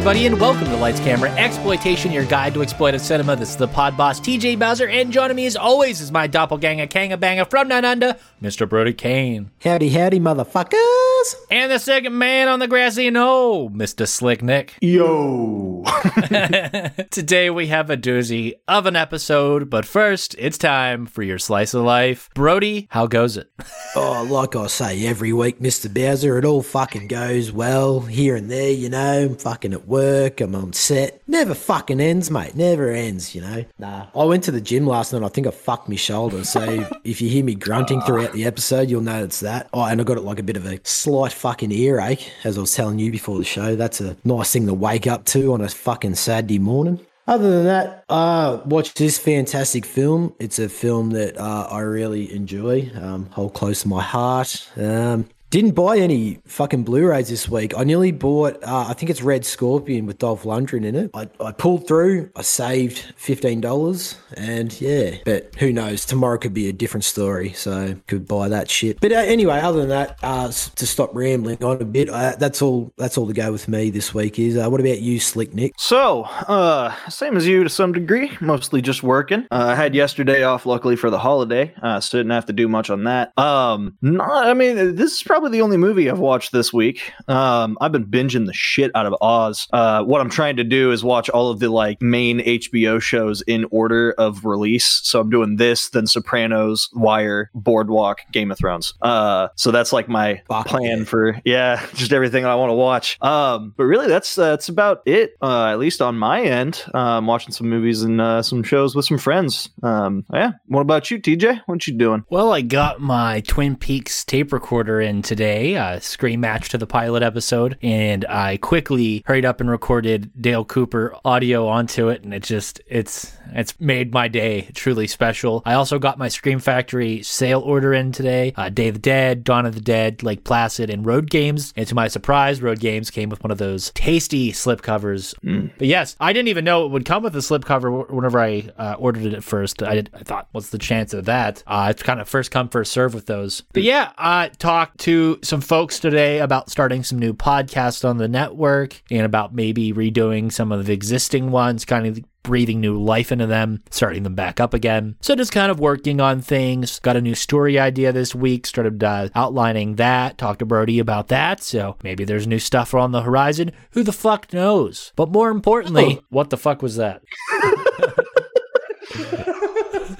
What's up, everybody, and welcome to Lights Camera Exploitation, your guide to exploitive cinema. This is the pod boss, TJ Bowser, and joining me as always is my doppelganger, Kanga Banger from Nine Under, Mr. Brody Kane. Howdy, howdy, motherfuckers. And the second man on the grassy knoll, Mr. Slick Nick. Yo. Today we have a doozy of an episode, but first, it's time for your slice of life. Brody, how goes it? Oh, like I say every week, Mr. Bowser, it all fucking goes well here and there, you know. I'm fucking at work, I'm on set. Never fucking ends, mate. Never ends, you know. Nah. I went to the gym last night, I think I fucked my shoulder. So if you hear me grunting throughout the episode, you'll know it's that. Oh, and I got it like a bit of a slight fucking earache, as I was telling you before the show. That's a nice thing to wake up to on a fucking Saturday morning. Other than that, uh, watch this fantastic film. It's a film that uh, I really enjoy, um, hold close to my heart. Um, didn't buy any fucking Blu-rays this week. I nearly bought, uh, I think it's Red Scorpion with Dolph Lundgren in it. I, I pulled through. I saved fifteen dollars, and yeah. But who knows? Tomorrow could be a different story, so could buy that shit. But uh, anyway, other than that, uh, to stop rambling on a bit, uh, that's all. That's all to go with me this week. Is uh, what about you, Slick Nick? So, uh, same as you to some degree, mostly just working. I had yesterday off, luckily for the holiday, so didn't have to do much on that. Um, not, I mean, this is probably the only movie I've watched this week. Um, I've been binging the shit out of Oz. Uh, what I'm trying to do is watch all of the like main HBO shows in order of release. So I'm doing this, then Sopranos, Wire, Boardwalk, Game of Thrones. Uh, so that's like my Fuck plan yeah. for yeah, just everything I want to watch. Um, but really, that's uh, that's about it. Uh, at least on my end, I'm watching some movies and uh, some shows with some friends. Um, yeah. What about you, TJ? What you doing? Well, I got my Twin Peaks tape recorder in today, uh, screen match to the pilot episode, and I quickly hurried up and recorded Dale Cooper audio onto it, and it just it's it's made my day truly special. I also got my Scream Factory sale order in today. Uh, Day of the Dead, Dawn of the Dead, Lake Placid, and Road Games. And to my surprise, Road Games came with one of those tasty slip slipcovers. But yes, I didn't even know it would come with a slipcover wh- whenever I uh, ordered it at first. I, did, I thought, what's the chance of that? Uh, it's kind of first come, first serve with those. But yeah, I talked to some folks today about starting some new podcasts on the network and about maybe redoing some of the existing ones, kind of breathing new life into them, starting them back up again. So just kind of working on things. Got a new story idea this week, started uh, outlining that, talked to Brody about that. So maybe there's new stuff on the horizon. Who the fuck knows? But more importantly, what the fuck was that?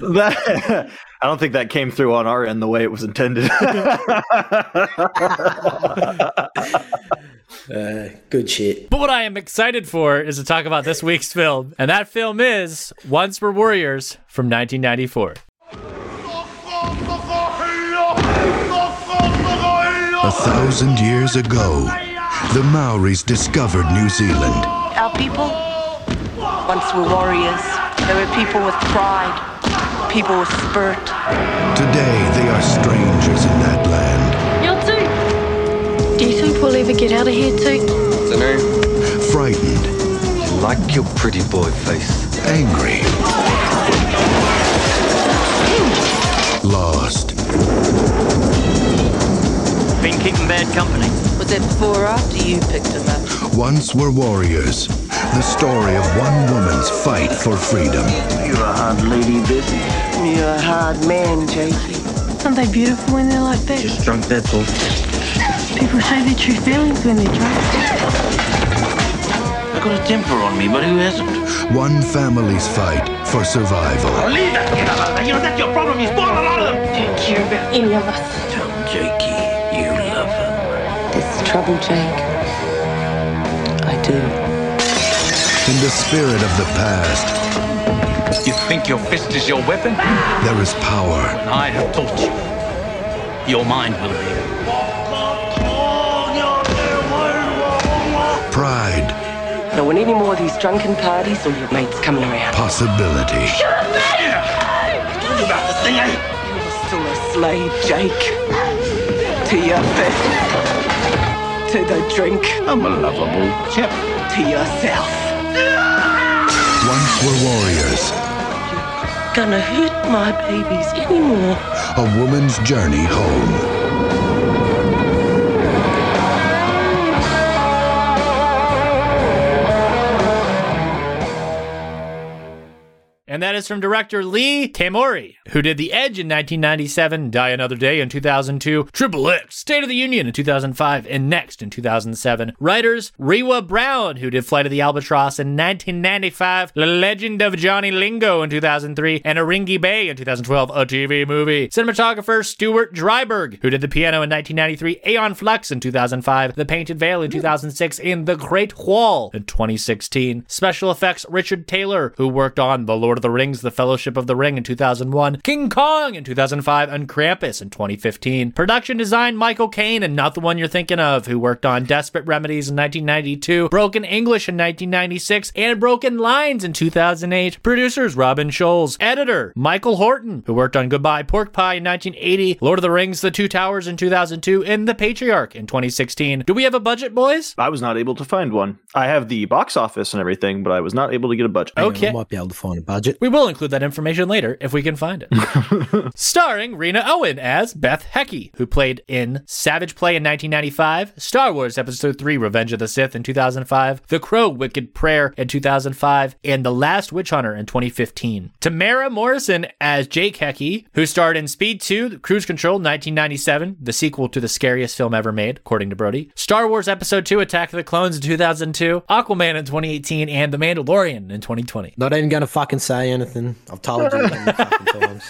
That I don't think that came through on our end the way it was intended. Uh, good shit. But what I am excited for is to talk about this week's film. And that film is Once Were Warriors from 1994. A thousand years ago, the Maoris discovered New Zealand. Our people once were warriors. They were people with pride, people with spirit. Today, they are strangers in that land, You too. Do you think we'll ever get out of here too? Dunno. frightened, Like your pretty boy face. angry, lost. Been keeping bad company. Was that before or after you picked him up? Once were warriors. The story of one woman's fight for freedom. You're a hard lady, Bessie. You're a hard man, Jakey. Aren't they beautiful when they're like that? Just drunk, that's all. People show their true feelings when they're drunk. I've got a temper on me, but who hasn't? One family's fight for survival. Leave that kid alone. You know, that's your problem. You spoil a lot of them. Don't care about any of us. Tell Jakey you love him. It's trouble, Jake. I do. In the spirit of the past, You think your fist is your weapon? there is power. I have taught you. Your mind will be. Pride, Don't want any more of these drunken parties or your mates coming around. possibility. Shut up, About the thing, eh? You're still a slave, Jake. To your fist. To the drink. I'm a lovable chap. To yourself. Once were warriors gonna hurt my babies anymore. A woman's journey home is from director Lee Tamahori, who did The Edge in 1997, Die Another Day in 2002, Triple X, State of the Union in 2005, and Next in 2007. Writers Riwia Brown, who did Flight of the Albatross in 1995, The Legend of Johnny Lingo in 2003, and Aringi Bay in 2012, a TV movie. Cinematographer Stuart Dryburgh, who did The Piano in 1993, Aeon Flux in 2005, The Painted Veil in 2006, and The Great Wall in 2016. Special effects Richard Taylor, who worked on The Lord of the Rings, The Fellowship of the Ring in 2001, King Kong in 2005, and Krampus in 2015. Production design Michael Caine, and not the one you're thinking of, who worked on Desperate Remedies in 1992, Broken English in 1996, and Broken Lines in 2008. Producers Robin Scholes. Editor Michael Horton, who worked on Goodbye Pork Pie in 1980, Lord of the Rings, The Two Towers in 2002, and The Patriarch in 2016. Do we have a budget, boys? I was not able to find one. I have the box office and everything, but I was not able to get a budget. Hang on, Okay. I might be able to find a budget. We will include that information later if we can find it. Starring Rena Owen as Beth Heke, who played in Savage Play in 1995, Star Wars Episode 3 Revenge of the Sith in 2005, The Crow Wicked Prayer in 2005, and The Last Witch Hunter in 2015. Temuera Morrison as Jake Heke, who starred in Speed 2 Cruise Control 1997, the sequel to the scariest film ever made, according to Brody, Star Wars Episode 2 Attack of the Clones in 2002, Aquaman in 2018, and The Mandalorian in 2020. Not even going to fucking say anything. I've told you many times.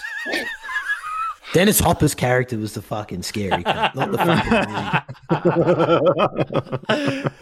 Dennis Hopper's character was the fucking scary cunt, not the fucking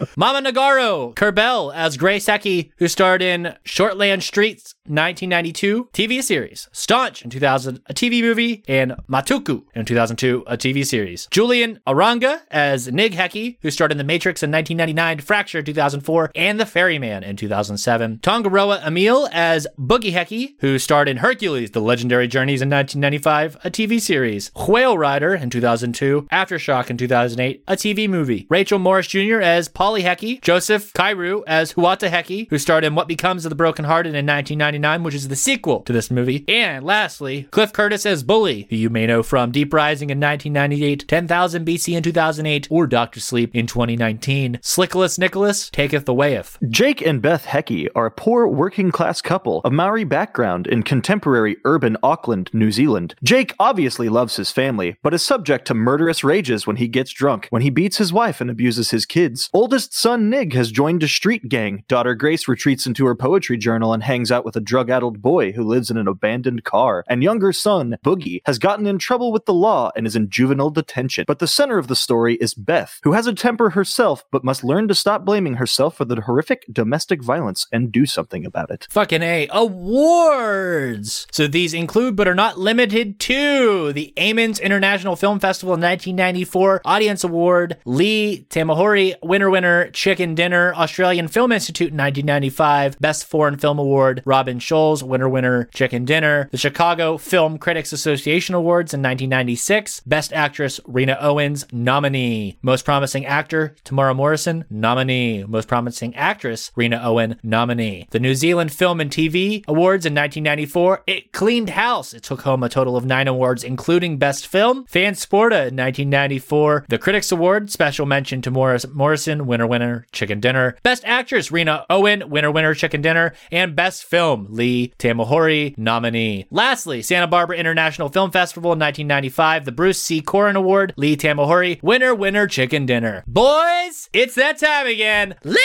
movie. Mama Nagaro, Kerr-Bell as Grace Heke, who starred in Shortland Streets 1992 TV series, Staunch in 2000, a TV movie, and Matuku in 2002, a TV series. Julian Arahanga as Nig Heke, who starred in The Matrix in 1999, Fracture 2004, and The Ferryman in 2007. Taungaroa Emile as Boogie Heke, who starred in Hercules, The Legendary Journeys in 1995, a TV series. Whale Rider in 2002, Aftershock in 2008, a TV movie. Rachael Morris Jr. as Polly Heke, Joseph Kairau as Huata Heke, who starred in What Becomes of the Broken Hearted in 1999, which is the sequel to this movie. And lastly, Cliff Curtis as Bully, who you may know from Deep Rising in 1998, 10,000 BC in 2008, or Doctor Sleep in 2019. Slickless Nicholas taketh the wayeth. Jake and Beth Heke are a poor working class couple of Maori background in contemporary urban Auckland, New Zealand. Jake obviously loves his family, but is subject to murderous rages when he gets drunk, when he beats his wife and abuses his kids. Oldest son Nig has joined a street gang. Daughter Grace retreats into her poetry journal and hangs out with a drug addled boy who lives in an abandoned car. And younger son, Boogie, has gotten in trouble with the law and is in juvenile detention. But the center of the story is Beth, who has a temper herself but must learn to stop blaming herself for the horrific domestic violence and do something about it. Fucking A. Awards! So these include but are not limited to the Amiens International Film Festival 1994 Audience Award, Lee Tamahori Winner Winner Chicken Dinner, Australian Film Institute in 1995, Best Foreign Film Award, Robin Scholes Winner Winner Chicken Dinner, the Chicago Film Critics Association Awards in 1996, Best Actress Rena Owens nominee, Most Promising Actor Temuera Morrison nominee, Most Promising Actress Rena Owen nominee. The New Zealand Film and TV Awards in 1994, it cleaned house. It took home a total of nine awards, including Best Film. Fantasporto in 1994, the Critics Award, special mention to Morris Morrison, winner winner Chicken Dinner. Best Actress Rena Owen, winner winner Chicken Dinner, and Best Film Lee Tamahori nominee. Lastly, Santa Barbara International Film Festival in 1995, the Bruce C. Corwin Award, Lee Tamahori, winner winner Chicken Dinner. Boys, it's that time again. Let's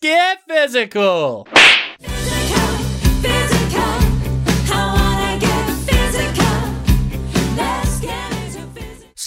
get physical.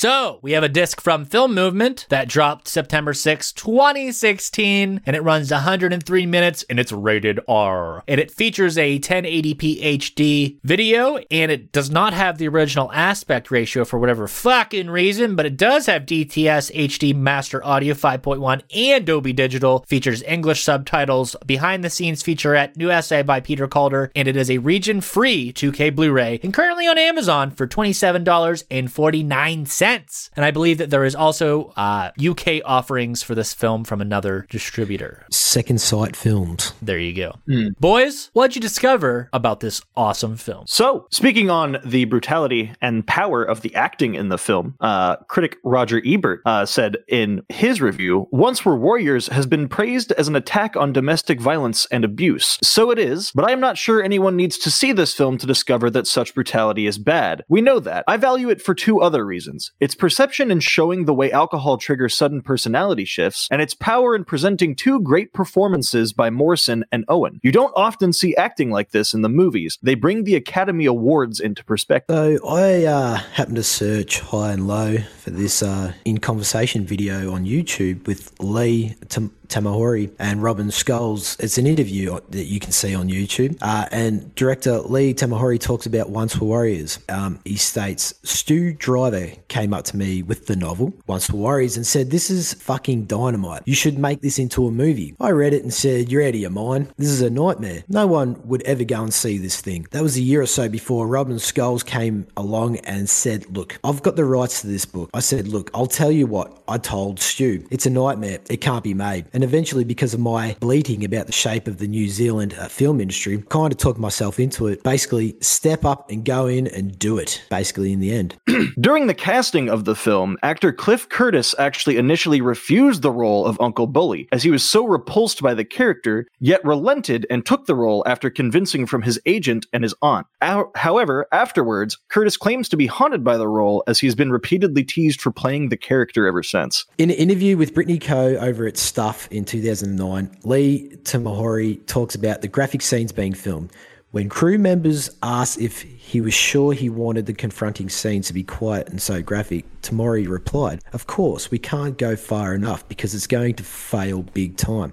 So, we have a disc from Film Movement that dropped September 6, 2016, and it runs 103 minutes and it's rated R. And it features a 1080p HD video, and it does not have the original aspect ratio for whatever fucking reason, but it does have DTS HD Master Audio 5.1 and Dolby Digital, features English subtitles, behind the scenes featurette, new essay by Peter Calder, and it is a region free 2K Blu ray and currently on Amazon for $27.49. Presents. And I believe that there is also uh, UK offerings for this film from another distributor. Second Sight Films. There you go. Boys, what'd you discover about this awesome film? So, speaking on the brutality and power of the acting in the film, uh, critic Roger Ebert uh, said in his review Once Were Warriors has been praised as an attack on domestic violence and abuse. So it is, but I am not sure anyone needs to see this film to discover that such brutality is bad. We know that. I value it for two other reasons its perception in showing the way alcohol triggers sudden personality shifts, and its power in presenting two great performances by Morrison and Owen. You don't often see acting like this in the movies. They bring the Academy Awards into perspective. So I uh, happened to search high and low for this uh, in conversation video on YouTube with Lee Tam- Tamahori and Robin Scholes. It's an interview that you can see on YouTube. Uh, and director Lee Tamahori talks about Once Were Warriors. Um, he states Stu Driver came up to me with the novel Once Were Warriors and said, "This is fucking dynamite. You should make this into a movie." I read it and said, "You're out of your mind. This is a nightmare. No one would ever go and see this thing." That was a year or so before Robin Scholes came along and said, "Look, I've got the rights to this book." I said, "Look, I'll tell you what." I told Stu, "It's a nightmare. It can't be made." And eventually, because of my bleating about the shape of the New Zealand uh, film industry, kind of talked myself into it. Basically, step up and go in and do it. Basically, in the end. During the casting of the film, actor Cliff Curtis actually initially refused the role of Uncle Bully, as he was so repulsed by the character, yet relented and took the role after convincing from his agent and his aunt. How- However, afterwards, Curtis claims to be haunted by the role as he has been repeatedly teased for playing the character ever since. In an interview with Brittany Coe over at Stuff in 2009, Lee Tamahori talks about the graphic scenes being filmed. When crew members asked if he was sure he wanted the confronting scenes to be quiet and so graphic, Tamahori replied, Of course, we can't go far enough because it's going to fail big time.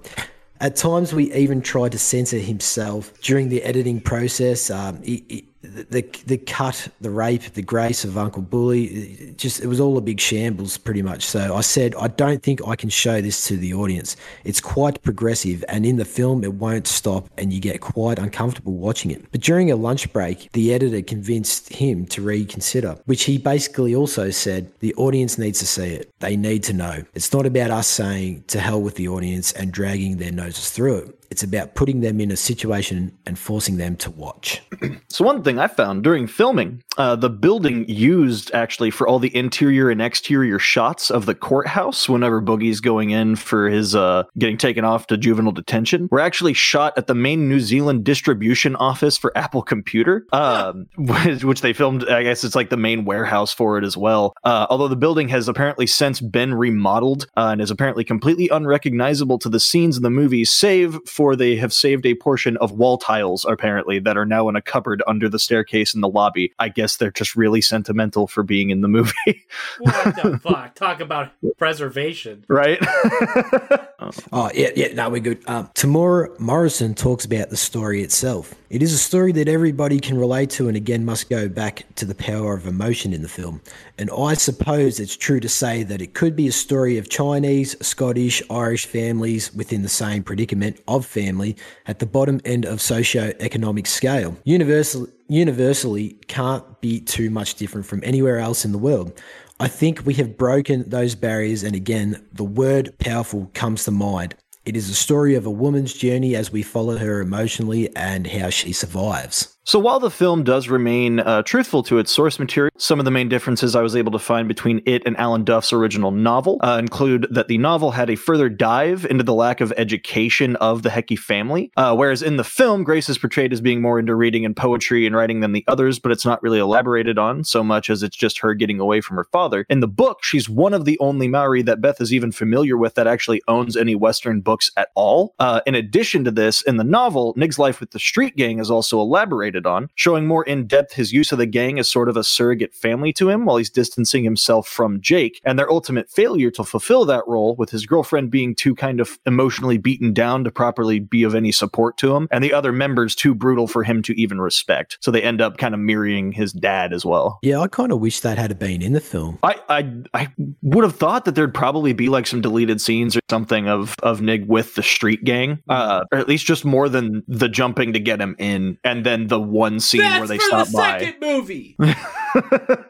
At times, we even tried to censor himself during the editing process. Um, the, the cut, the rape, the grace of Uncle Bully, just it was all a big shambles, pretty much. So I said, I don't think I can show this to the audience. It's quite progressive, and in the film, it won't stop, and you get quite uncomfortable watching it. But during a lunch break, the editor convinced him to reconsider, which he basically also said the audience needs to see it. They need to know. It's not about us saying to hell with the audience and dragging their noses through it. It's about putting them in a situation and forcing them to watch. So one thing I found during filming, uh, the building used actually for all the interior and exterior shots of the courthouse whenever Boogie's going in for his uh, getting taken off to juvenile detention were actually shot at the main New Zealand distribution office for Apple Computer, um, which, which they filmed. I guess it's like the main warehouse for it as well. Uh, although the building has apparently since been remodeled uh, and is apparently completely unrecognizable to the scenes in the movie, save for they have saved a portion of wall tiles apparently that are now in a cupboard under the staircase in the lobby. I guess they're just really sentimental for being in the movie, What the fuck? Talk about preservation. right? Oh, yeah, yeah, no, we're good. Um, Temuera Morrison talks about the story itself. It is a story that everybody can relate to, and again, must go back to the power of emotion in the film. And I suppose it's true to say that it could be a story of Chinese, Scottish, Irish families within the same predicament of family at the bottom end of socio-economic scale. Universal, universally can't be too much different from anywhere else in the world. I think we have broken those barriers, and again, the word powerful comes to mind. It is a story of a woman's journey as we follow her emotionally and how she survives. So while the film does remain uh, truthful to its source material, some of the main differences I was able to find between it and Alan Duff's original novel uh, include that the novel had a further dive into the lack of education of the Heke family, uh, whereas in the film, Grace is portrayed as being more into reading and poetry and writing than the others, but it's not really elaborated on so much as it's just her getting away from her father. In the book, she's one of the only Maori that Beth is even familiar with that actually owns any Western books at all. Uh, in addition to this, in the novel, Nig's life with the street gang is also elaborated on, showing more in depth his use of the gang as sort of a surrogate family to him while he's distancing himself from Jake, and their ultimate failure to fulfill that role, with his girlfriend being too kind of emotionally beaten down to properly be of any support to him, and the other members too brutal for him to even respect. So they end up kind of mirroring his dad as well. Yeah, I kind of wish that had been in the film. I, I I would have thought that there'd probably be like some deleted scenes or something of of Nig with the street gang, uh, or at least just more than the jumping to get him in, and then the one scene where they stop by. movie.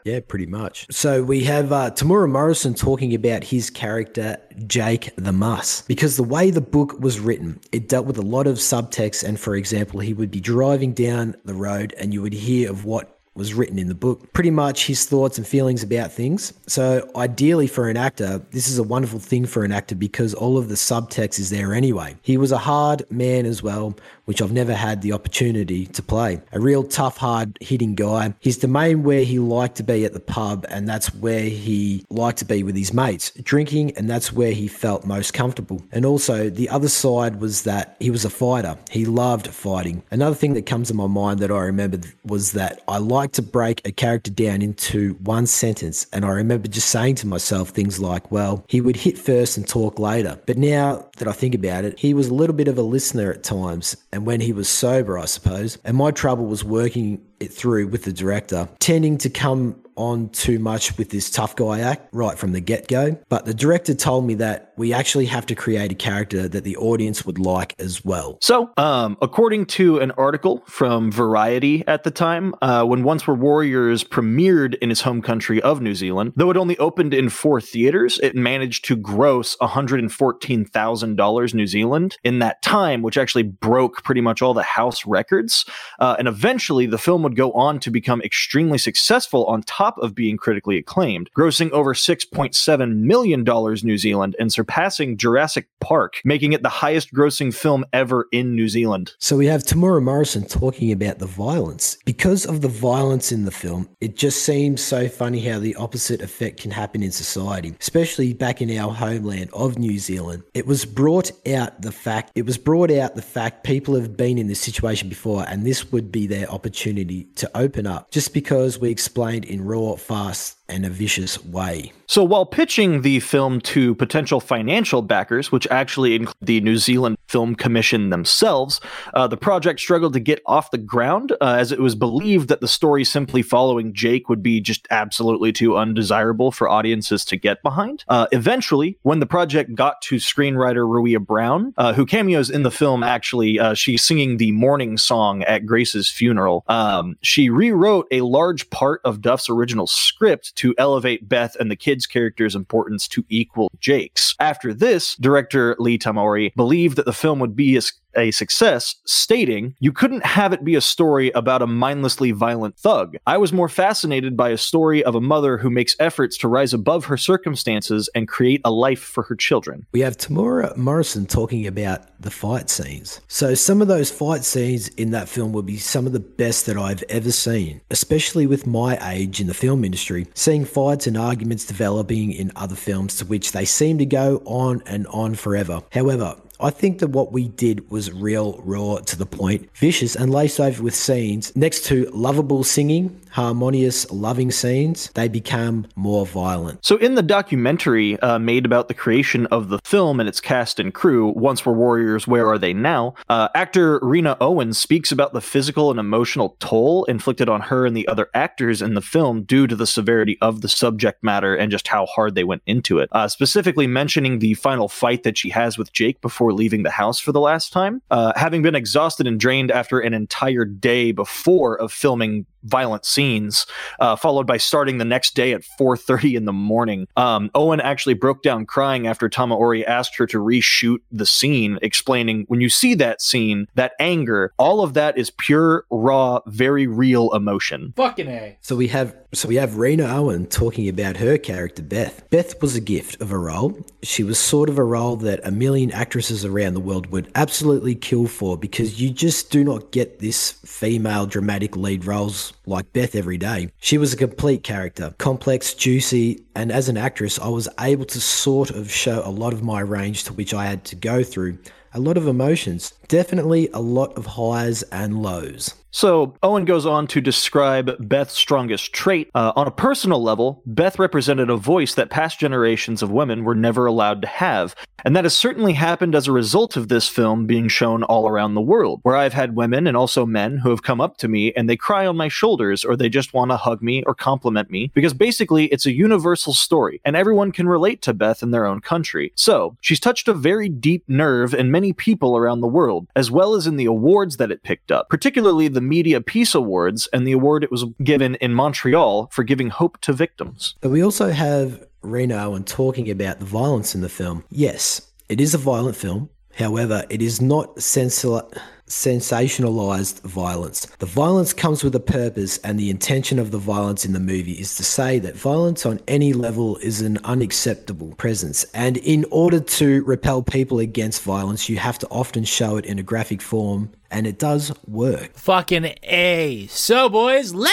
Yeah, pretty much. So we have uh, Temuera Morrison talking about his character, Jake the Muss, because the way the book was written, it dealt with a lot of subtext. And for example, he would be driving down the road and you would hear of what was written in the book. Pretty much his thoughts and feelings about things. So, ideally, for an actor, this is a wonderful thing for an actor because all of the subtext is there anyway. He was a hard man as well, which I've never had the opportunity to play. A real tough, hard hitting guy. His domain where he liked to be at the pub, and that's where he liked to be with his mates, drinking, and that's where he felt most comfortable. And also, the other side was that he was a fighter. He loved fighting. Another thing that comes to my mind that I remembered was that I like to break a character down into one sentence, and I remember just saying to myself things like, well, he would hit first and talk later. But now that I think about it, he was a little bit of a listener at times, and when he was sober, I suppose. And my trouble was working it through with the director, tending to come on too much with this tough guy act right from the get go. But the director told me that we actually have to create a character that the audience would like as well. So, um, according to an article from Variety at the time, uh, when Once Were Warriors premiered in his home country of New Zealand, though it only opened in four theaters, it managed to gross $114,000 New Zealand in that time, which actually broke pretty much all the house records. Uh, and eventually, the film would go on to become extremely successful on top of being critically acclaimed, grossing over $6.7 million New Zealand and surpassing Jurassic Park, making it the highest grossing film ever in New Zealand. So we have Temuera Morrison talking about the violence. Because of the violence in the film, it just seems so funny how the opposite effect can happen in society, especially back in our homeland of New Zealand. It was brought out the fact it was brought out the fact people have been in this situation before and this would be their opportunity to open up just because we explained in raw, fast, and a vicious way. So, while pitching the film to potential financial backers, which actually include the New Zealand Film Commission themselves, uh, the project struggled to get off the ground uh, as it was believed that the story simply following Jake would be just absolutely too undesirable for audiences to get behind. Uh, eventually, when the project got to screenwriter Riwia Brown, uh, who cameos in the film, actually, uh, she's singing the morning song at Grace's funeral. Um, she rewrote a large part of Duff's original script to elevate Beth and the kids' characters' importance to equal Jake's. After this, director Lee Tamahori believed that the film would be a, a success, stating, You couldn't have it be a story about a mindlessly violent thug. I was more fascinated by a story of a mother who makes efforts to rise above her circumstances and create a life for her children. We have Temuera Morrison talking about the fight scenes. So, some of those fight scenes in that film will be some of the best that I've ever seen, especially with my age in the film industry, seeing fights and arguments developing in other films to which they seem to go on and on forever. However, I think that what we did was real, raw, to the point, vicious, and laced over with scenes next to lovable singing, harmonious, loving scenes. They become more violent. So, in the documentary uh, made about the creation of the film and its cast and crew, Once Were Warriors, Where Are They Now? Uh, actor Rena Owen speaks about the physical and emotional toll inflicted on her and the other actors in the film due to the severity of the subject matter and just how hard they went into it. Uh, specifically, mentioning the final fight that she has with Jake before leaving the house for the last time. Uh, having been exhausted and drained after an entire day before of filming violent scenes, uh, followed by starting the next day at 4:30 in the morning. Um, Owen actually broke down crying after Tamahori asked her to reshoot the scene, explaining, "When you see that scene, that anger, all of that is pure, raw, very real emotion." Fucking a. So we have so we have Rena Owen talking about her character Beth. Beth was a gift of a role. She was sort of a role that a million actresses around the world would absolutely kill for because you just do not get this female dramatic lead roles like Beth every day. She was a complete character, complex, juicy, and as an actress, I was able to sort of show a lot of my range to which I had to go through. A lot of emotions, definitely a lot of highs and lows. So, Owen goes on to describe Beth's strongest trait. Uh, on a personal level, Beth represented a voice that past generations of women were never allowed to have. And that has certainly happened as a result of this film being shown all around the world, where I've had women and also men who have come up to me and they cry on my shoulders or they just want to hug me or compliment me because basically it's a universal story and everyone can relate to Beth in their own country. So, she's touched a very deep nerve in many people around the world field, as well as in the awards that it picked up, particularly the Media Peace Awards and the award it was given in Montreal for giving hope to victims. But we also have Reno and talking about the violence in the film. Yes, it is a violent film. However, it is not sensal- sensationalized violence. The violence comes with a purpose, and the intention of the violence in the movie is to say that violence on any level is an unacceptable presence. And in order to repel people against violence, you have to often show it in a graphic form, and it does work. Fucking A. So, boys, let's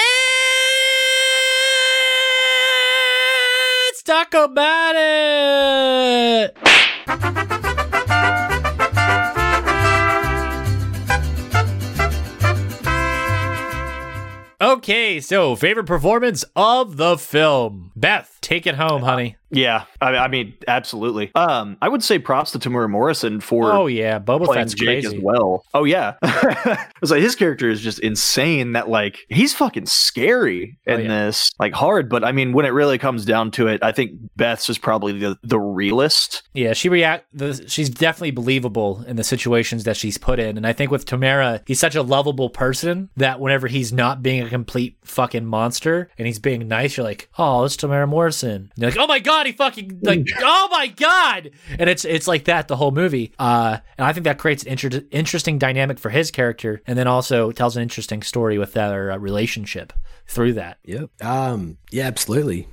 talk about it. Okay, so favorite performance of the film. Beth, take it home, honey. Yeah, I, I mean, absolutely. Um, I would say props to Temuera Morrison for Oh yeah, Boba Fett's Jake crazy. as well. Oh yeah, it's like his character is just insane. That like he's fucking scary in Oh, yeah. this, like hard. But I mean, when it really comes down to it, I think Beth's is probably the the realist. Yeah, she react. The, she's definitely believable in the situations that she's put in, and I think with Temuera, he's such a lovable person that whenever he's not being a complete fucking monster and he's being nice, you're like, oh, it's Temuera Morrison. And you're like, oh my god, he fucking like, oh my god, and it's it's like that the whole movie. Uh, and I think that creates an inter- interesting dynamic for his character, and then also tells an interesting story with their uh, relationship through that. Yep. Um. Yeah. Absolutely.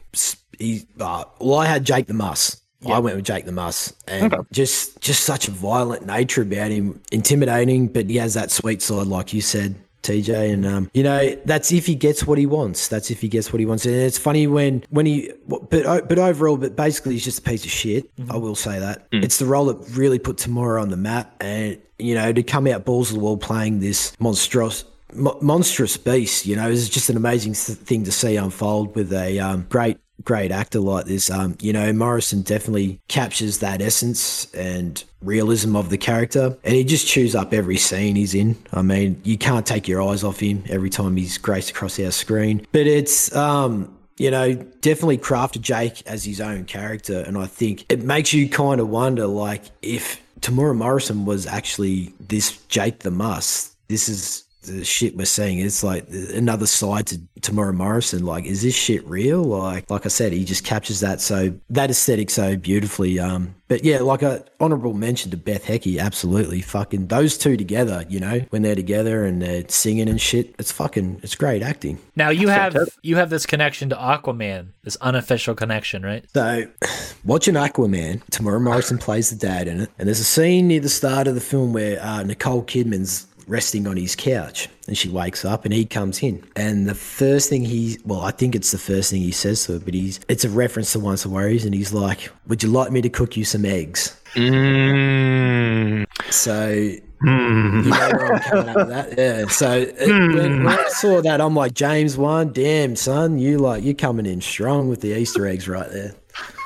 He. Uh, well, I had Jake the Muss. I went with Jake the Muss, and just just such a violent nature about him, intimidating, but he has that sweet side, like you said. TJ and um, you know that's if he gets what he wants. That's if he gets what he wants. And it's funny when when he, but but overall, but basically he's just a piece of shit. I will say that it's the role that really put Temuera on the map, and you know to come out balls of the wall playing this monstrous monstrous beast. You know, it's just an amazing th- thing to see unfold with a um, great, great actor like this. Um, you know, Morrison definitely captures that essence and realism of the character, and he just chews up every scene he's in. I mean, you can't take your eyes off him every time he's graced across our screen. But it's um, you know, definitely crafted Jake as his own character, and I think it makes you kind of wonder, like, if Temuera Morrison was actually this Jake the Muss. This is the shit we're seeing. It's like another side to Temuera Morrison. Like, is this shit real? Like, like I said, he just captures that so that aesthetic so beautifully. Um, but yeah, like a honorable mention to Beth Heke, absolutely. Fucking those two together, you know, when they're together and they're singing and shit, it's fucking, it's great acting. Now you have you have this connection to Aquaman, this unofficial connection, right? So, watching Aquaman, Temuera Morrison plays the dad in it, and there's a scene near the start of the film where uh, Nicole Kidman's resting on his couch, and she wakes up, and he comes in, and the first thing he, well, I think it's the first thing he says to her, but he's, it's a reference to Once a Warriors, and he's like, "Would you like me to cook you some eggs?" Mm. So. You know where I'm coming up with that, yeah. So it, when, when I saw that, I'm like, James one, damn son, you like you coming in strong with the Easter eggs right there.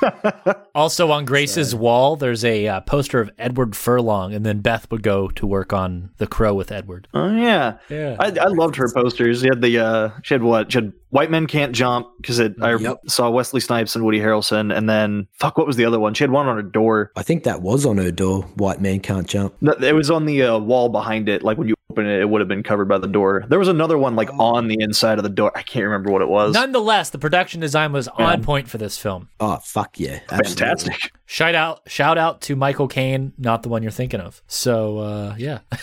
Also on Grace's wall, there's a uh, poster of Edward Furlong, and then Beth would go to work on The Crow with Edward. Oh yeah, Yeah. I, I loved her posters. She had the uh, she had what? She had White Men Can't Jump because it. I Yep. saw Wesley Snipes and Woody Harrelson, and then fuck, what was the other one? She had one on her door. I think that was on her door. White Men can't jump. No, It was on the uh, wall behind it. Like when you open it, it would have been covered by the door. There was another one like on the inside of the door. I can't remember what it was. Nonetheless, the production design was on point for this film. Oh fuck yeah! Absolutely. Fantastic. Shout out, shout out to Michael Caine, not the one you're thinking of. So, uh, yeah.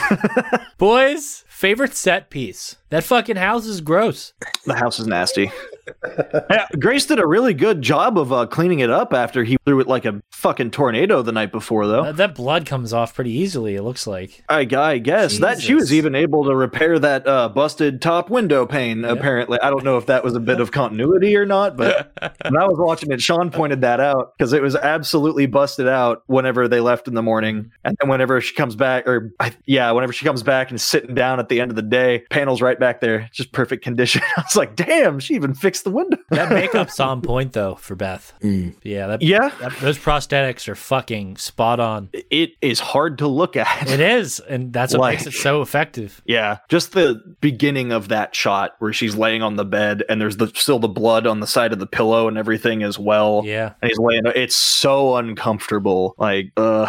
Boys, favorite set piece. That fucking house is gross. The house is nasty. Yeah, Grace did a really good job of uh, cleaning it up after he threw it like a fucking tornado the night before, though. That, that blood comes off pretty easily. It looks like. I, I guess that she was even able to repair that uh, busted top window pane. Apparently, I don't know if that was a bit of continuity or not, but when I was watching it, Sean pointed that out because it was absolutely busted out whenever they left in the morning, and then whenever she comes back, or I, yeah, whenever she comes back and sitting down at the end of the day, panels right back there, just perfect condition. I was like, damn, she even fixed the window. That makeup's on point though for Beth. Yeah, that, Yeah. that- those prosthetics are fucking spot on. it is hard to look at. It is, and that's what Like- makes it so effective. Yeah, just the beginning of that shot where she's laying on the bed and there's the still the blood on the side of the pillow and everything as well. Yeah. And he's laying. It's so uncomfortable. Like, uh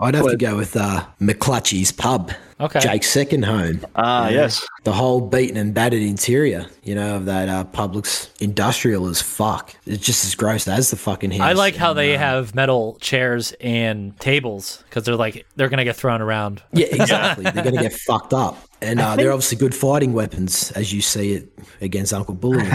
I'd have to go with uh, McClutchy's pub. Okay. Jake's second home. Ah, yes. The whole beaten and battered interior, you know, of that uh, pub looks industrial as fuck. It's just as gross as the fucking house. I like how And, they uh, have metal chairs and tables because they're like they're gonna get thrown around. Yeah, exactly. They're going to get fucked up. And uh, they're obviously good fighting weapons, as you see it against Uncle Bully.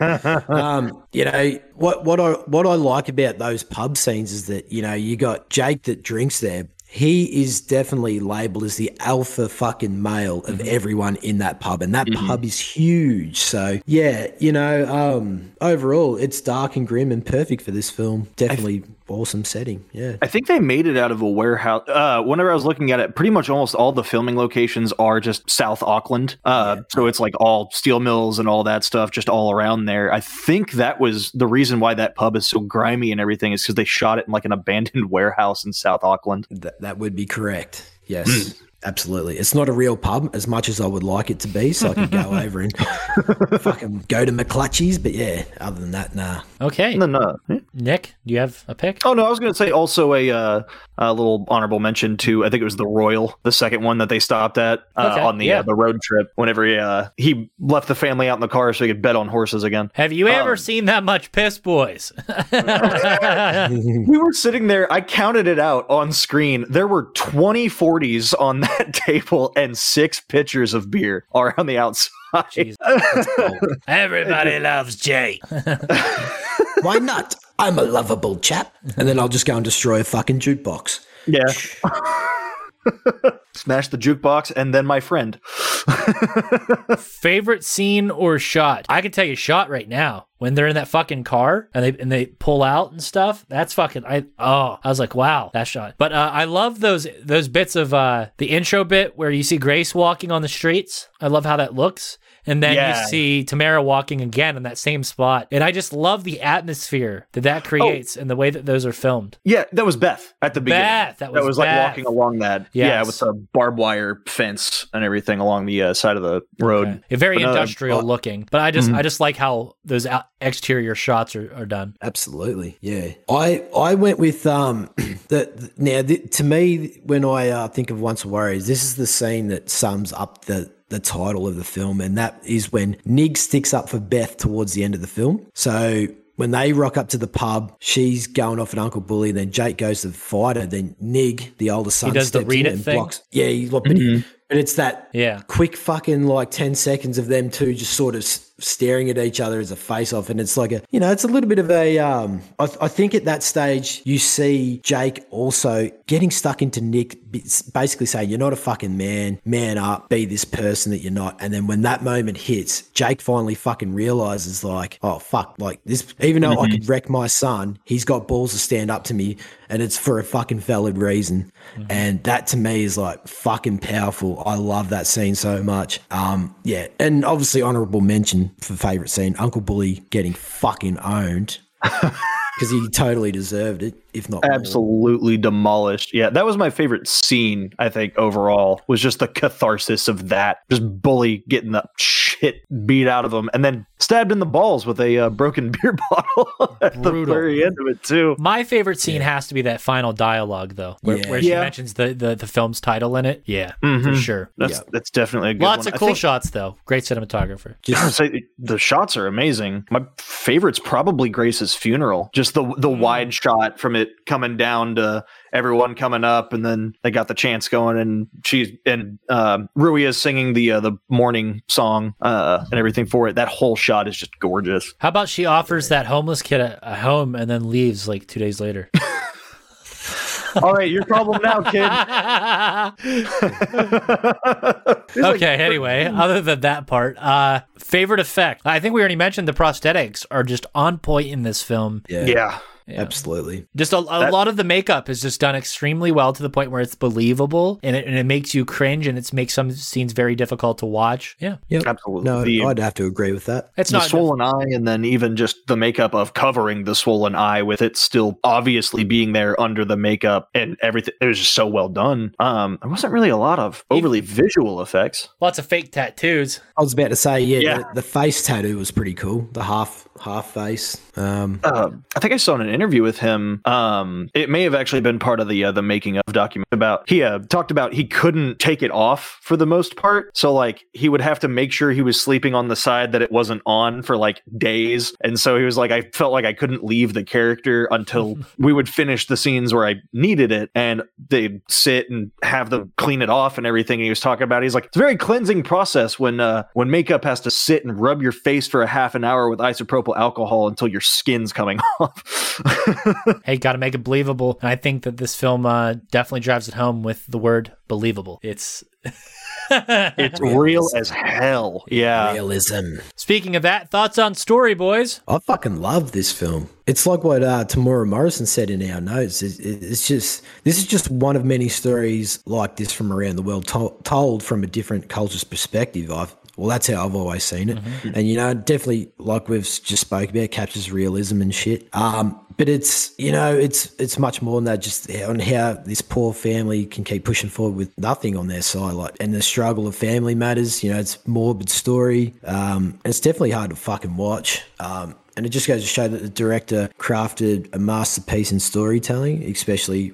um, you know what? What I what I like about those pub scenes is that you know you got Jake that drinks there. He is definitely labeled as the alpha fucking male of everyone in that pub, and that pub is huge. So yeah, you know, um, overall, it's dark and grim and perfect for this film. Definitely awesome setting. Yeah. I think they made it out of a warehouse. Uh, whenever I was looking at it, pretty much almost all the filming locations are just South Auckland. Uh, So it's like all steel mills and all that stuff, just all around there. I think that was the reason why that pub is so grimy and everything is because they shot it in like an abandoned warehouse in South Auckland. That, that would be correct. Yes, absolutely. It's not a real pub as much as I would like it to be, so I could go over and fucking go to McClutchy's. But yeah, other than that, nah. Okay, And then, uh, Nick, do you have a pick? oh no, I was going to say also a, uh, a little honorable mention to I think it was the Royal, the second one that they stopped at uh, Okay, on the yeah. uh, the road trip. Whenever he, uh, he left the family out in the car so he could bet on horses again. Have you ever Um, seen that much piss, boys? We were sitting there. I counted it out on screen. There were 20 40s on that table and six pitchers of beer around the outside. Jeez. Everybody loves Jay. Why not? I'm a lovable chap. And then I'll just go and destroy a fucking jukebox. yeah. Smash the jukebox and then my friend. Favorite scene or shot? I can tell you shot right now. When they're in that fucking car and they and they pull out and stuff, that's fucking I oh I was like wow that shot. But uh, I love those those bits of uh, the intro bit where you see Grace walking on the streets. I love how that looks. And then Yeah. you see Tamara walking again in that same spot. And I just love the atmosphere that that creates and the way that those are filmed. Yeah, that was Beth at the beginning. Beth, that was that was like walking along that. Yeah, Yes. with the barbed wire fence and everything along the uh, side of the road. Okay. Yeah, Very But, uh, industrial uh, looking. But I just Mhm. I just like how those out- exterior shots are, are done. Absolutely, yeah. I I went with um the, the- now the, to me when I uh, think of Once a Warriors, this is the scene that sums up the the title of the film, and that is when Nig sticks up for Beth towards the end of the film. So. When they rock up to the pub, she's going off at Uncle Bully. Then Jake goes to fight her. Then Nig, the older son, he does the read in it and thing? blocks. Yeah, he, but, but it's that Yeah. quick fucking like 10 seconds of them two just sort of staring at each other as a face off and it's like a you know it's a little bit of a um I, I think at that stage you see jake also getting stuck into nick basically saying you're not a fucking man. Man up. Be this person that you're not. And then when that moment hits jake finally fucking realizes like oh fuck like this even though i could wreck my son he's got balls to stand up to me and it's for a fucking valid reason. And that to me is like fucking powerful. I love that scene so much. Um yeah and obviously honorable mention for favorite scene uncle bully getting fucking owned. Because he totally deserved it if not more. absolutely demolished. Yeah, that was my favorite scene, I think, overall, was just the catharsis of that. Just bully getting the shit beat out of him and then stabbed in the balls with a uh, broken beer bottle at the very end of it, too. My favorite scene has to be that final dialogue though, where, Yeah. where she Yeah. mentions the, the the film's title in it. Yeah, for Mhm. sure. That's, Yeah. that's definitely a good one. Lots one. of cool think- shots though. Great cinematographer. I say the shots are amazing. My favorite's probably Grace's funeral. Just the the Mm. wide shot from it coming down to everyone coming up, and then they got the chance going, and she's and um, Rui is singing the uh, the morning song uh, and everything for it. That whole shot is just gorgeous. How about she offers that homeless kid a, a home and then leaves like two days later? All right, your problem now, kid. okay, anyway, other than that part, uh favorite effect. I think we already mentioned the prosthetics are just on point in this film. yeah, Yeah. Absolutely Just a, a That- lot of the makeup is just done extremely well to the point where it's believable and it, and it makes you cringe and it makes some scenes very difficult to watch. Yeah. yep. Absolutely. no The- i'd have to agree with that It's the not swollen eye and then even just the makeup of covering the swollen eye with it still obviously being there under the makeup and everything it was just so well done um there wasn't really a lot of overly visual effects lots of fake tattoos. i was about to say yeah, Yeah. The, the face tattoo was pretty cool the half half face um uh, i think i saw in an interview with him. Um, it may have actually been part of the uh, the making of document about he uh, talked about he couldn't take it off for the most part. So like he would have to make sure he was sleeping on the side that it wasn't on for like days. And so he was like, I felt like I couldn't leave the character until we would finish the scenes where I needed it, and they'd sit and have them clean it off and everything. And he was talking about. He's like, it's a very cleansing process when uh, when makeup has to sit and rub your face for a half an hour with isopropyl alcohol until your skin's coming off. hey, got to make it believable. And I think that this film uh, definitely drives it home with the word believable. It's. it's real as hell. Yeah. Realism. Speaking of that, thoughts on story, boys? I fucking love this film. It's like what uh, Temuera Morrison said in our notes. It's, it's just this is just one of many stories like this from around the world, to- told from a different culture's perspective. I've well, that's how I've always seen it, mm-hmm. and you know, definitely like we've just spoke about, captures realism and shit. Um, but it's you know, it's it's much more than that. Just on how this poor family can keep pushing forward with nothing on their side, like and the struggle of family matters. You know, it's morbid story. Um, it's definitely hard to fucking watch. Um, and it just goes to show that the director crafted a masterpiece in storytelling, especially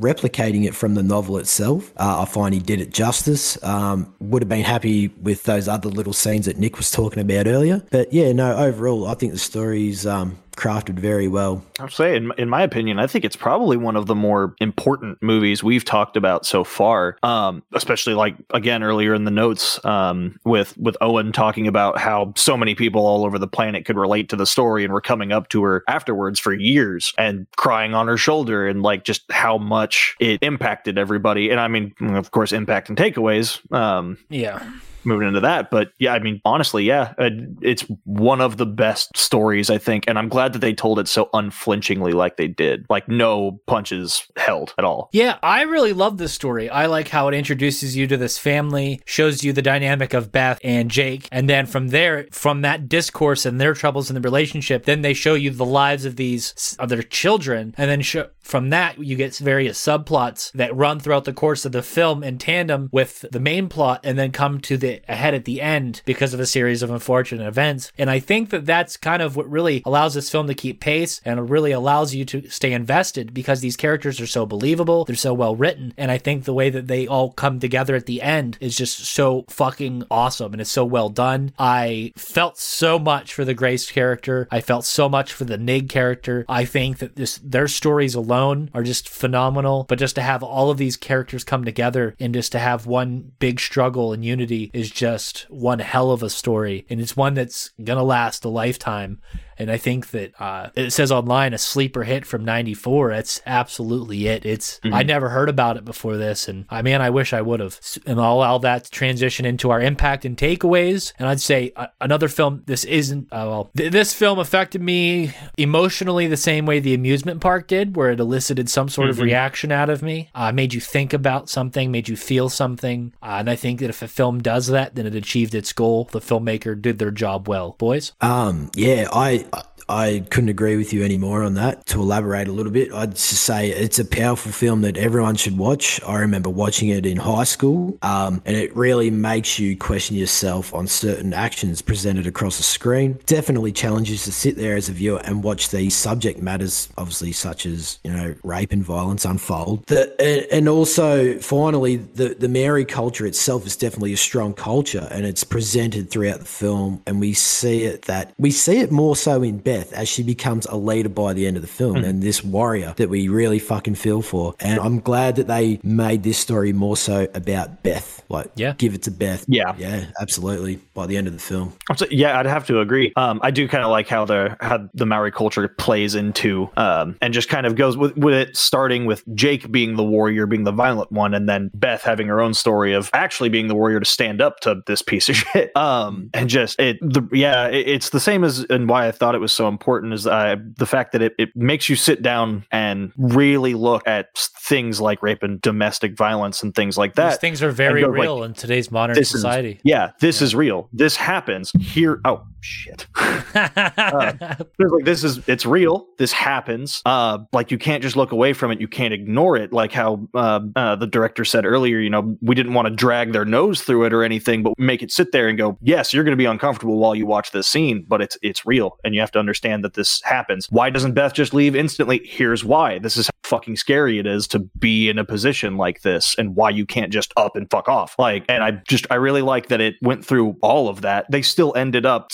replicating it from the novel itself. Uh, I find he did it justice. Um, would have been happy with those other little scenes that Nick was talking about earlier. But yeah, no, overall, I think the story's um, crafted very well. I'll say, in, in my opinion, I think it's probably one of the more important movies we've talked about so far. Um, especially like again earlier in the notes um, with with Owen talking about how so many people all over the planet could relate to the story and were coming up to her afterwards for years and crying on her shoulder and like just how much it impacted everybody. And I mean, of course, impact and takeaways. Um, yeah moving into that. But yeah, I mean, honestly, yeah, uh, it's one of the best stories, I think. And I'm glad that they told it so unflinchingly like they did. Like, no punches held at all. Yeah, I really love this story. I like how it introduces you to this family, shows you the dynamic of Beth and Jake. And then from there, from that discourse and their troubles in the relationship, then they show you the lives of these, of their children. And then show, from that, you get various subplots that run throughout the course of the film in tandem with the main plot and then come to the ahead at the end because of a series of unfortunate events. And I think that that's kind of what really allows this film to keep pace and really allows you to stay invested because these characters are so believable, they're so well written. And I think the way that they all come together at the end is just so fucking awesome and it's so well done. I felt so much for the Grace character. I felt so much for the Nig character. I think that this their stories alone are just phenomenal, but just to have all of these characters come together and just to have one big struggle and unity is just one hell of a story. And it's one that's to last a lifetime. And I think that uh, it says online a sleeper hit from '94. That's absolutely it. It's mm-hmm. I never heard about it before this, and I mean I wish I would have. And I'll allow that to transition into our impact and takeaways. And I'd say uh, another film. This isn't uh, well. Th- this film affected me emotionally the same way the amusement park did, where it elicited some sort mm-hmm. of reaction out of me. Uh, made you think about something, made you feel something. Uh, and I think that if a film does that, then it achieved its goal. The filmmaker did their job well, boys. Um, yeah, I I couldn't agree with you anymore on that. To elaborate a little bit, I'd just say it's a powerful film that everyone should watch. I remember watching it in high school, um, and it really makes you question yourself on certain actions presented across the screen. Definitely challenges to sit there as a viewer and watch these subject matters, obviously such as you know rape and violence, unfold. The, and also, finally, the the Maori culture itself is definitely a strong culture, and it's presented throughout the film, and we see it that we see it more so in Beth Beth as she becomes a leader by the end of the film mm. and this warrior that we really fucking feel for. And I'm glad that they made this story more so about Beth. Like, yeah. give it to Beth. Yeah. Yeah, absolutely. By the end of the film. Yeah, I'd have to agree. Um, I do kind of like how the how the Maori culture plays into um, and just kind of goes with, with it starting with Jake being the warrior, being the violent one, and then Beth having her own story of actually being the warrior to stand up to this piece of shit. Um, and just it, the yeah, it, it's the same as and why I thought it was so important is uh, the fact that it, it makes you sit down and really look at things like rape and domestic violence and things like that. These things are very real like, in today's modern society. Is, yeah, this yeah. is real. This happens here. Oh shit. uh, like this is it's real. This happens. Uh, like you can't just look away from it. You can't ignore it. Like how uh, uh the director said earlier. You know, we didn't want to drag their nose through it or anything, but make it sit there and go. Yes, you're going to be uncomfortable while you watch this scene, but it's it's real, and you have to understand understand that this happens. Why doesn't Beth just leave instantly? Here's why. This is how fucking scary it is to be in a position like this and why you can't just up and fuck off. Like, and I just, I really like that it went through all of that. They still ended up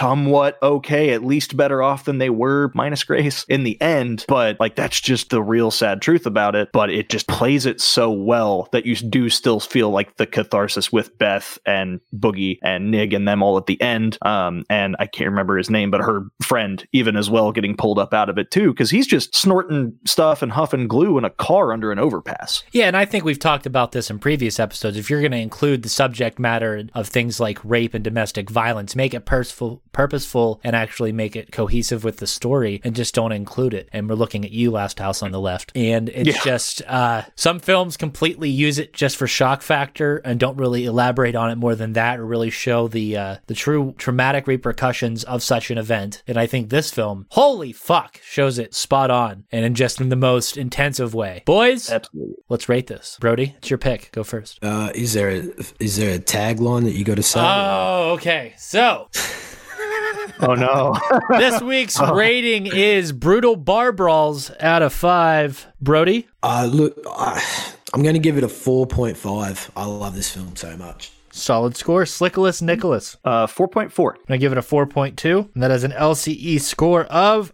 somewhat okay, at least better off than they were minus Grace in the end. But like, that's just the real sad truth about it. But it just plays it so well that you do still feel like the catharsis with Beth and Boogie and Nig and them all at the end. Um, and I can't remember his name, but her friend even as well getting pulled up out of it too, because he's just snorting stuff and huffing glue in a car under an overpass. Yeah, and I think we've talked about this in previous episodes. If you're going to include the subject matter of things like rape and domestic violence, make it purposeful, purposeful, and actually make it cohesive with the story, and just don't include it. And we're looking at you, Last House on the Left, and it's Yeah. just uh, some films completely use it just for shock factor and don't really elaborate on it more than that, or really show the uh, the true traumatic repercussions of such an event. And I think this film, holy fuck, shows it spot on and in just in the most intensive way. Boys, Absolutely. Let's rate this. Brody, it's your pick. Go first. Uh, is there a is there a tagline that you got to say? Oh, okay. So Oh no. this week's rating is brutal bar brawls out of five. Brody, Uh, look, I, I'm going to give it a 4.5. I love this film so much. solid score. Slickless Nicholas. uh, 4.4. I'm gonna give it a 4.2, and that is an LCE score of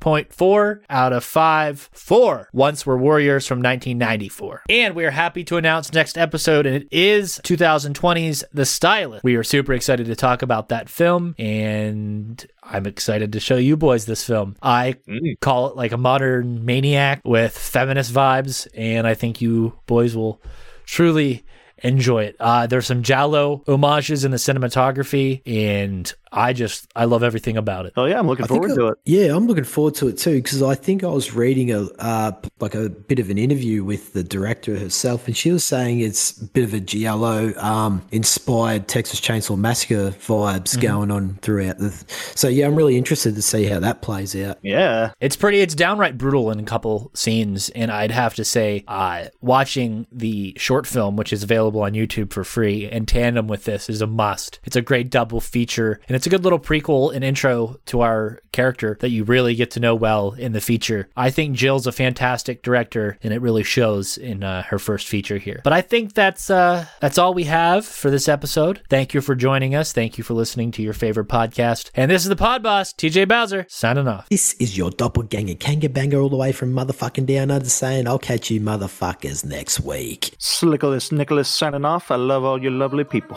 4.4 out of 5 for Once Were Warriors from 1994. And we are happy to announce next episode, and it is 2020's The Stylist. We are super excited to talk about that film, and I'm excited to show you boys this film. I call it like a modern maniac with feminist vibes, and I think you boys will truly enjoy it. Uh, there's some giallo homages in the cinematography, and I just I love everything about it. Oh yeah, I'm looking I think forward I- to it. Yeah, I'm looking forward to it too because I think I was reading a uh, like a bit of an interview with the director herself, and she was saying it's a bit of a giallo um, inspired Texas Chainsaw Massacre vibes going on throughout the. So yeah, I'm really interested to see how that plays out. Yeah. It's pretty. It's downright brutal in a couple scenes, and I'd have to say, uh, watching the short film, which is available on YouTube for free, in tandem with this, is a must. It's a great double feature, and it's a good little prequel and intro to our character that you really get to know well in the feature. I think Jill's a fantastic director, and it really shows in uh, her first feature here. But I think that's uh, that's all we have for this episode. Thank you for joining us. Thank you for listening to your favorite podcast. And this is the Pod Boss, TJ Bowser, signing off. This is your doppelganger Kanga Banger all the way from motherfucking down under saying I'll catch you motherfuckers next week. Slickless Nicholas signing off. I love all you lovely people.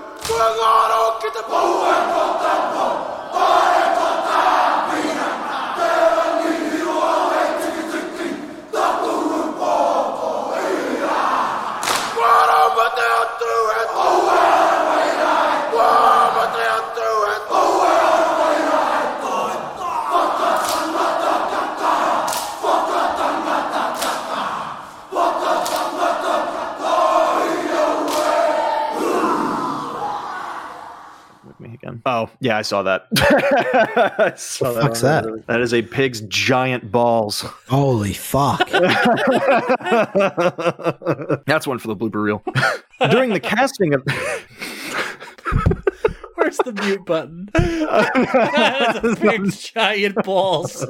With yeah, I saw that. I saw The fuck's that? That is a pig's giant balls. Holy fuck. That's one for the blooper reel. During the casting of Where's the mute button? That's a big giant balls.